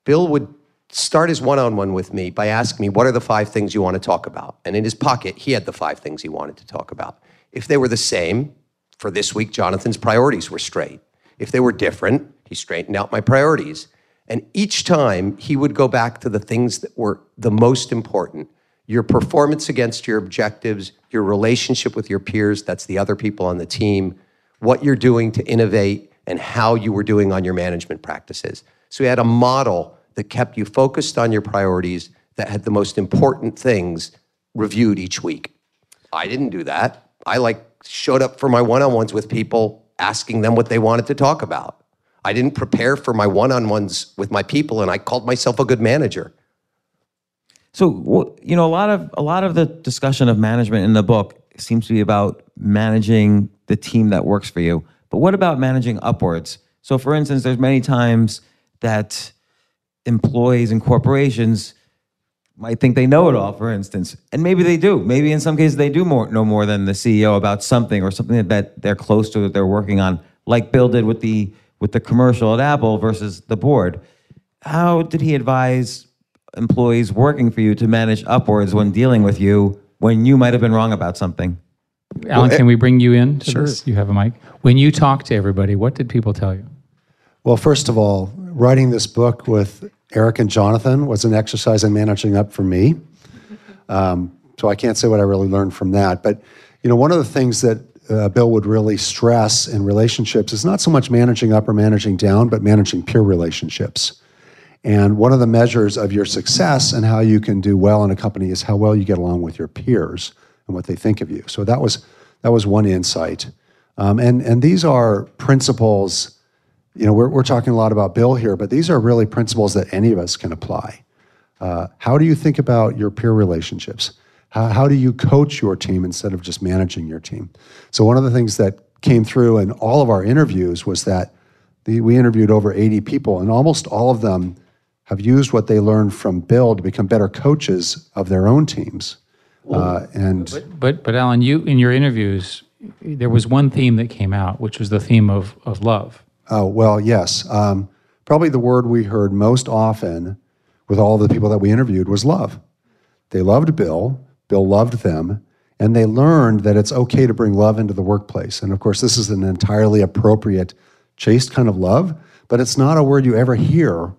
Bill would start his one-on-one with me by asking me, "What are the five things you want to talk about?" And in his pocket, he had the five things he wanted to talk about. If they were the same, for this week, Jonathan's priorities were straight. If they were different, he straightened out my priorities. And each time he would go back to the things that were the most important your performance against your objectives, your relationship with your peers, that's the other people on the team, what you're doing to innovate, and how you were doing on your management practices. So he had a model that kept you focused on your priorities, that had the most important things reviewed each week. I didn't do that. I like showed up for my one-on-ones with people asking them what they wanted to talk about. I didn't prepare for my one-on-ones with my people and I called myself a good manager. So you know, a lot of a lot of the discussion of management in the book seems to be about managing the team that works for you. But what about managing upwards? So, for instance, there's many times that employees and corporations might think they know it all, for instance, and maybe they do. Maybe in some cases they do more know more than the CEO about something or something that they're close to that they're working on, like Bill did with the with the commercial at Apple versus the board. How did he advise employees working for you to manage upwards when dealing with you when you might have been wrong about something? Alan, Well, can we bring you in? To sure. This? You have a mic. When you talk to everybody, what did people tell you? Well, first of all, writing this book with Eric and Jonathan was an exercise in managing up for me. Um, so I can't say what I really learned from that. But you know, one of the things that uh, Bill would really stress in relationships is not so much managing up or managing down, but managing peer relationships. And one of the measures of your success and how you can do well in a company is how well you get along with your peers and what they think of you. So that was that was one insight. Um, and and these are principles. You know, we're we're talking a lot about Bill here, but these are really principles that any of us can apply. Uh, how do you think about your peer relationships? How, how do you coach your team instead of just managing your team? So one of the things that came through in all of our interviews was that the, we interviewed over 80 people, and almost all of them have used what they learned from Bill to become better coaches of their own teams. Uh, and But but Alan, you in your interviews, there was one theme that came out, which was the theme of of love. Oh, well, yes. Um, probably the word we heard most often with all the people that we interviewed was love. They loved Bill, Bill loved them, and they learned that it's okay to bring love into the workplace. And of course, this is an entirely appropriate, chaste kind of love, but it's not a word you ever hear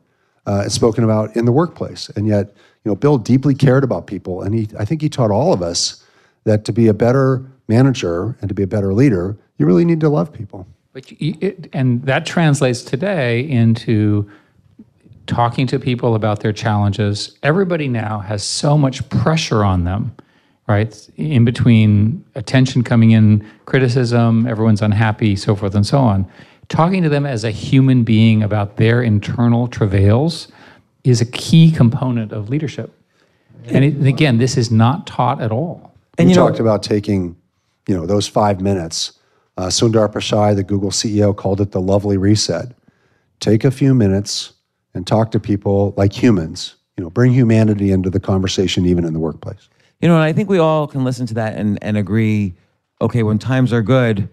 uh, spoken about in the workplace. And yet, you know, Bill deeply cared about people, and he, I think he taught all of us that to be a better manager and to be a better leader, you really need to love people. But you, it, and that translates today into talking to people about their challenges. Everybody now has so much pressure on them, right? In between attention coming in, criticism, everyone's unhappy, so forth and so on. Talking to them as a human being about their internal travails is a key component of leadership. And, it, and again, this is not taught at all. And you talked about taking, you know, those five minutes. Uh, Sundar Pichai, the Google CEO, called it the lovely reset. Take a few minutes and talk to people like humans. You know, bring humanity into the conversation, even in the workplace. You know, and I think we all can listen to that and, and agree. Okay, when times are good,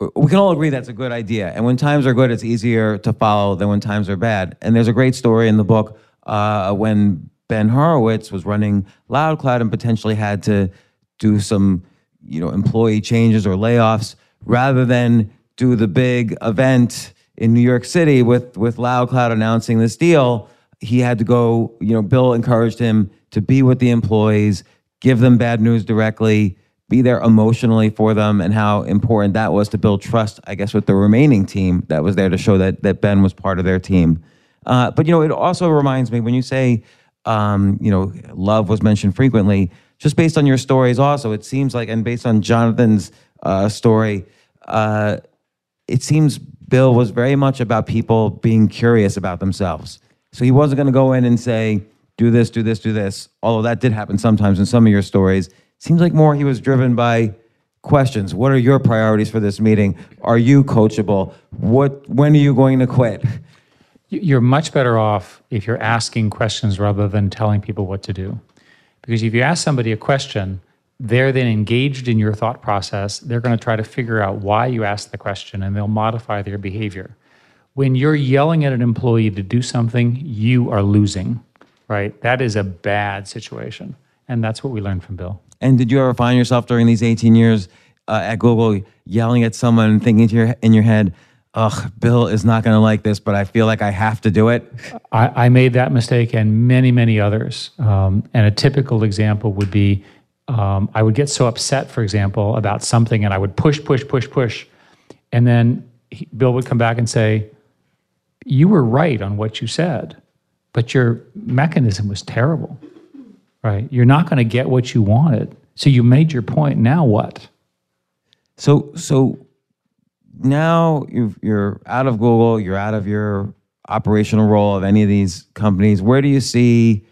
we can all agree that's a good idea. And when times are good, it's easier to follow than when times are bad. And there's a great story in the book uh, when Ben Horowitz was running LoudCloud and potentially had to do some, you know, employee changes or layoffs rather than do the big event in New York City with with LoudCloud announcing this deal. He had to go. You know, Bill encouraged him to be with the employees, give them bad news directly, be there emotionally for them, and how important that was to build trust. I guess with the remaining team that was there to show that that Ben was part of their team. Uh, but you know, it also reminds me when you say, um, you know, love was mentioned frequently just based on your stories also it seems like and based on jonathan's uh, story uh, it seems bill was very much about people being curious about themselves so he wasn't going to go in and say do this do this do this although that did happen sometimes in some of your stories seems like more he was driven by questions what are your priorities for this meeting are you coachable what when are you going to quit you're much better off if you're asking questions rather than telling people what to do because if you ask somebody a question, they're then engaged in your thought process. They're going to try to figure out why you asked the question and they'll modify their behavior. When you're yelling at an employee to do something, you are losing, right? That is a bad situation. And that's what we learned from Bill. And did you ever find yourself during these 18 years uh, at Google yelling at someone thinking to your, in your head, ugh, Bill is not going to like this, but I feel like I have to do it? I, I made that mistake and many, many others. Um, and a typical example would be um, I would get so upset, for example, about something, and I would push, push, push, push. And then he, Bill would come back and say, You were right on what you said, but your mechanism was terrible, right? You're not going to get what you wanted. So you made your point. Now what? So, so now you are out of Google, you're out of your operational role of any of these companies. Where do you see,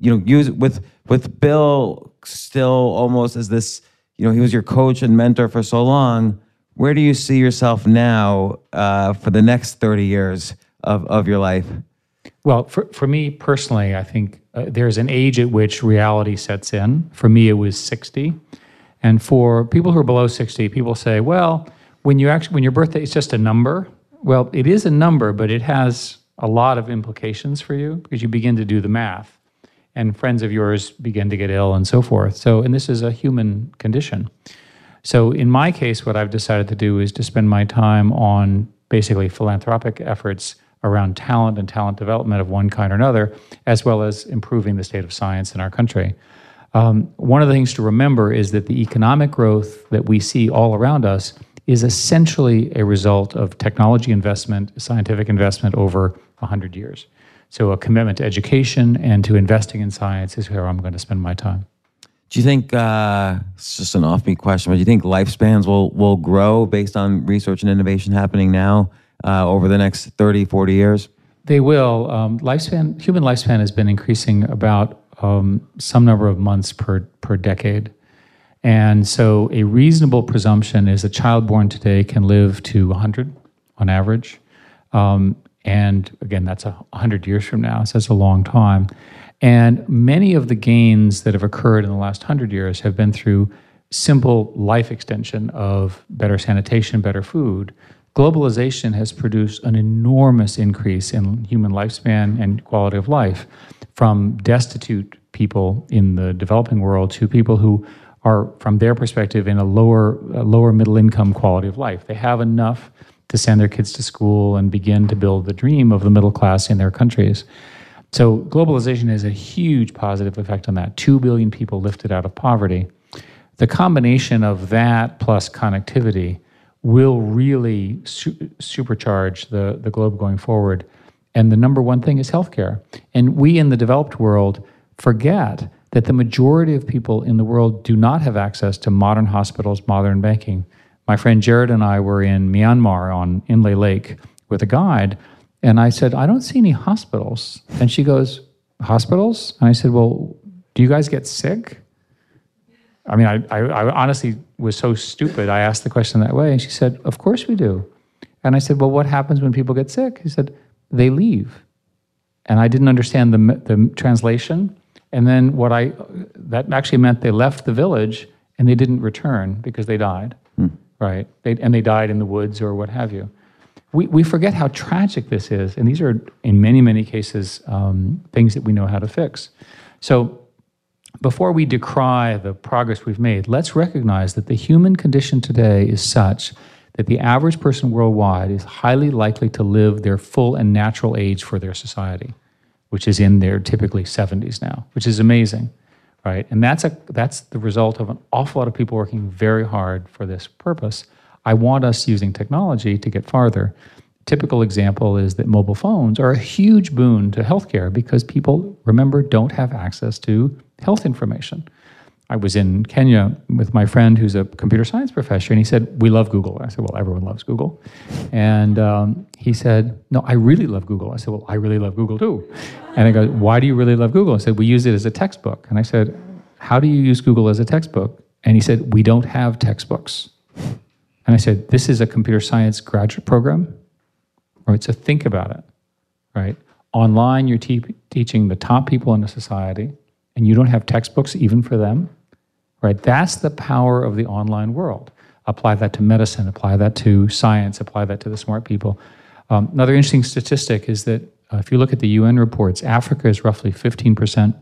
you know, use with with Bill still almost as this, you know, he was your coach and mentor for so long. Where do you see yourself now uh, for the next thirty years of of your life? Well, for, for me personally, I think uh, there's an age at which reality sets in. For me, it was 60. And for people who are below 60, people say, well, when you actually when your birthday is just a number, well, it is a number, but it has a lot of implications for you because you begin to do the math, and friends of yours begin to get ill and so forth. So, and this is a human condition. So, in my case, what I've decided to do is to spend my time on basically philanthropic efforts around talent and talent development of one kind or another, as well as improving the state of science in our country. Um, one of the things to remember is that the economic growth that we see all around us is essentially a result of technology investment, scientific investment over 100 years. So, a commitment to education and to investing in science is where I'm going to spend my time. Do you think uh, it's just an offbeat question, but do you think lifespans will will grow based on research and innovation happening now uh, over the next 30, 40 years? They will. Um, lifespan, human lifespan has been increasing about um, some number of months per per decade. And so a reasonable presumption is a child born today can live to 100 on average. Um, and again, that's a 100 years from now, so that's a long time. And many of the gains that have occurred in the last 100 years have been through simple life extension of better sanitation, better food, globalization has produced an enormous increase in human lifespan and quality of life from destitute people in the developing world to people who are, from their perspective, in a lower, a lower middle income quality of life. They have enough to send their kids to school and begin to build the dream of the middle class in their countries. So, globalization has a huge positive effect on that. Two billion people lifted out of poverty. The combination of that plus connectivity will really su- supercharge the, the globe going forward. And the number one thing is healthcare. And we in the developed world forget that the majority of people in the world do not have access to modern hospitals, modern banking. My friend Jared and I were in Myanmar on Inle Lake with a guide, and I said, I don't see any hospitals. And she goes, Hospitals? And I said, Well, do you guys get sick? I mean, I, I, I, honestly was so stupid. I asked the question that way. And she said, Of course we do. And I said, Well, what happens when people get sick? He said, They leave. And I didn't understand the, the translation. And then what I, that actually meant they left the village and they didn't return because they died, hmm. right? They, and they died in the woods or what have you. We, we forget how tragic this is. And these are, in many, many cases, um, things that we know how to fix. So before we decry the progress we've made, let's recognize that the human condition today is such that the average person worldwide is highly likely to live their full and natural age for their society, which is in their typically 70s now, which is amazing, right? And that's, a, that's the result of an awful lot of people working very hard for this purpose. I want us using technology to get farther typical example is that mobile phones are a huge boon to healthcare because people, remember, don't have access to health information. I was in Kenya with my friend who's a computer science professor, and he said, We love Google. I said, Well, everyone loves Google. And um, he said, No, I really love Google. I said, Well, I really love Google too. And I go, Why do you really love Google? I said, We use it as a textbook. And I said, How do you use Google as a textbook? And he said, We don't have textbooks. And I said, This is a computer science graduate program. Right? So think about it. Right? Online, you're te- teaching the top people in the society and you don't have textbooks even for them, right? That's the power of the online world. Apply that to medicine, apply that to science, apply that to the smart people. Um, another interesting statistic is that uh, if you look at the UN reports, Africa is roughly 15%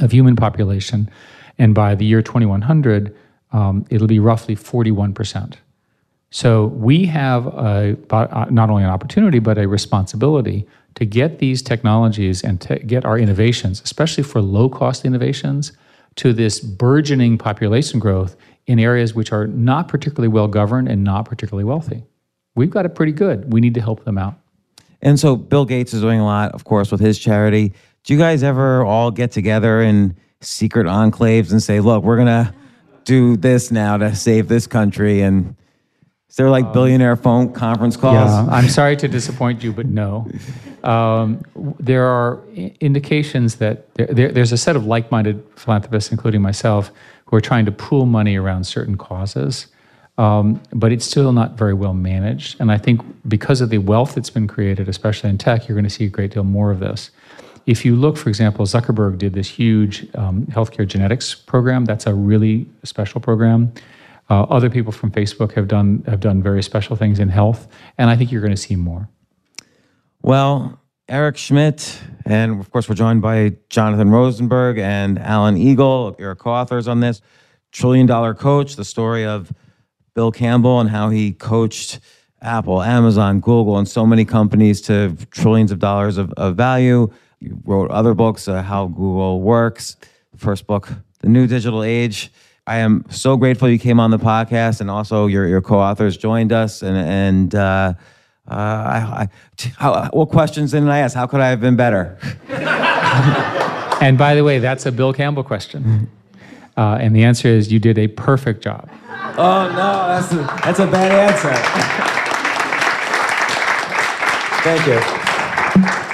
of human population, and by the year 2100, um, it'll be roughly 41%. So we have a, not only an opportunity, but a responsibility to get these technologies and get our innovations, especially for low cost innovations, to this burgeoning population growth in areas which are not particularly well governed and not particularly wealthy. We've got it pretty good. We need to help them out. And so Bill Gates is doing a lot, of course, with his charity. Do you guys ever all get together in secret enclaves and say, look, we're going to do this now to save this country? And is there like billionaire phone conference calls? Yeah, I'm sorry to disappoint you, but no. Um, there are indications that there, there, there's a set of like minded philanthropists, including myself, who are trying to pool money around certain causes. Um, but it's still not very well managed. And I think because of the wealth that's been created, especially in tech, you're going to see a great deal more of this. If you look, for example, Zuckerberg did this huge um, healthcare genetics program. That's a really special program. Uh, other people from Facebook have done have done very special things in health, and I think you're going to see more. Well, Eric Schmidt, and of course, we're joined by Jonathan Rosenberg and Alan Eagle, your co-authors on this Trillion Dollar Coach: The Story of Bill Campbell and how he coached Apple, Amazon, Google, and so many companies to trillions of dollars of, of value. You wrote other books, uh, How Google Works. first book, The New Digital Age. I am so grateful you came on the podcast, and also your your co-authors joined us. And and uh, uh, I, I, how, what questions didn't I ask? How could I have been better? and by the way, that's a Bill Campbell question, uh, and the answer is you did a perfect job. Oh no, that's a, that's a bad answer. Thank you. Thank you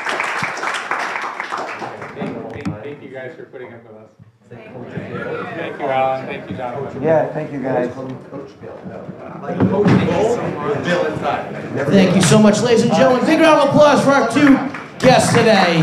Thank you, Jonathan. Yeah, thank you, guys. Thank you so much, ladies and gentlemen. Big round of applause for our two guests today.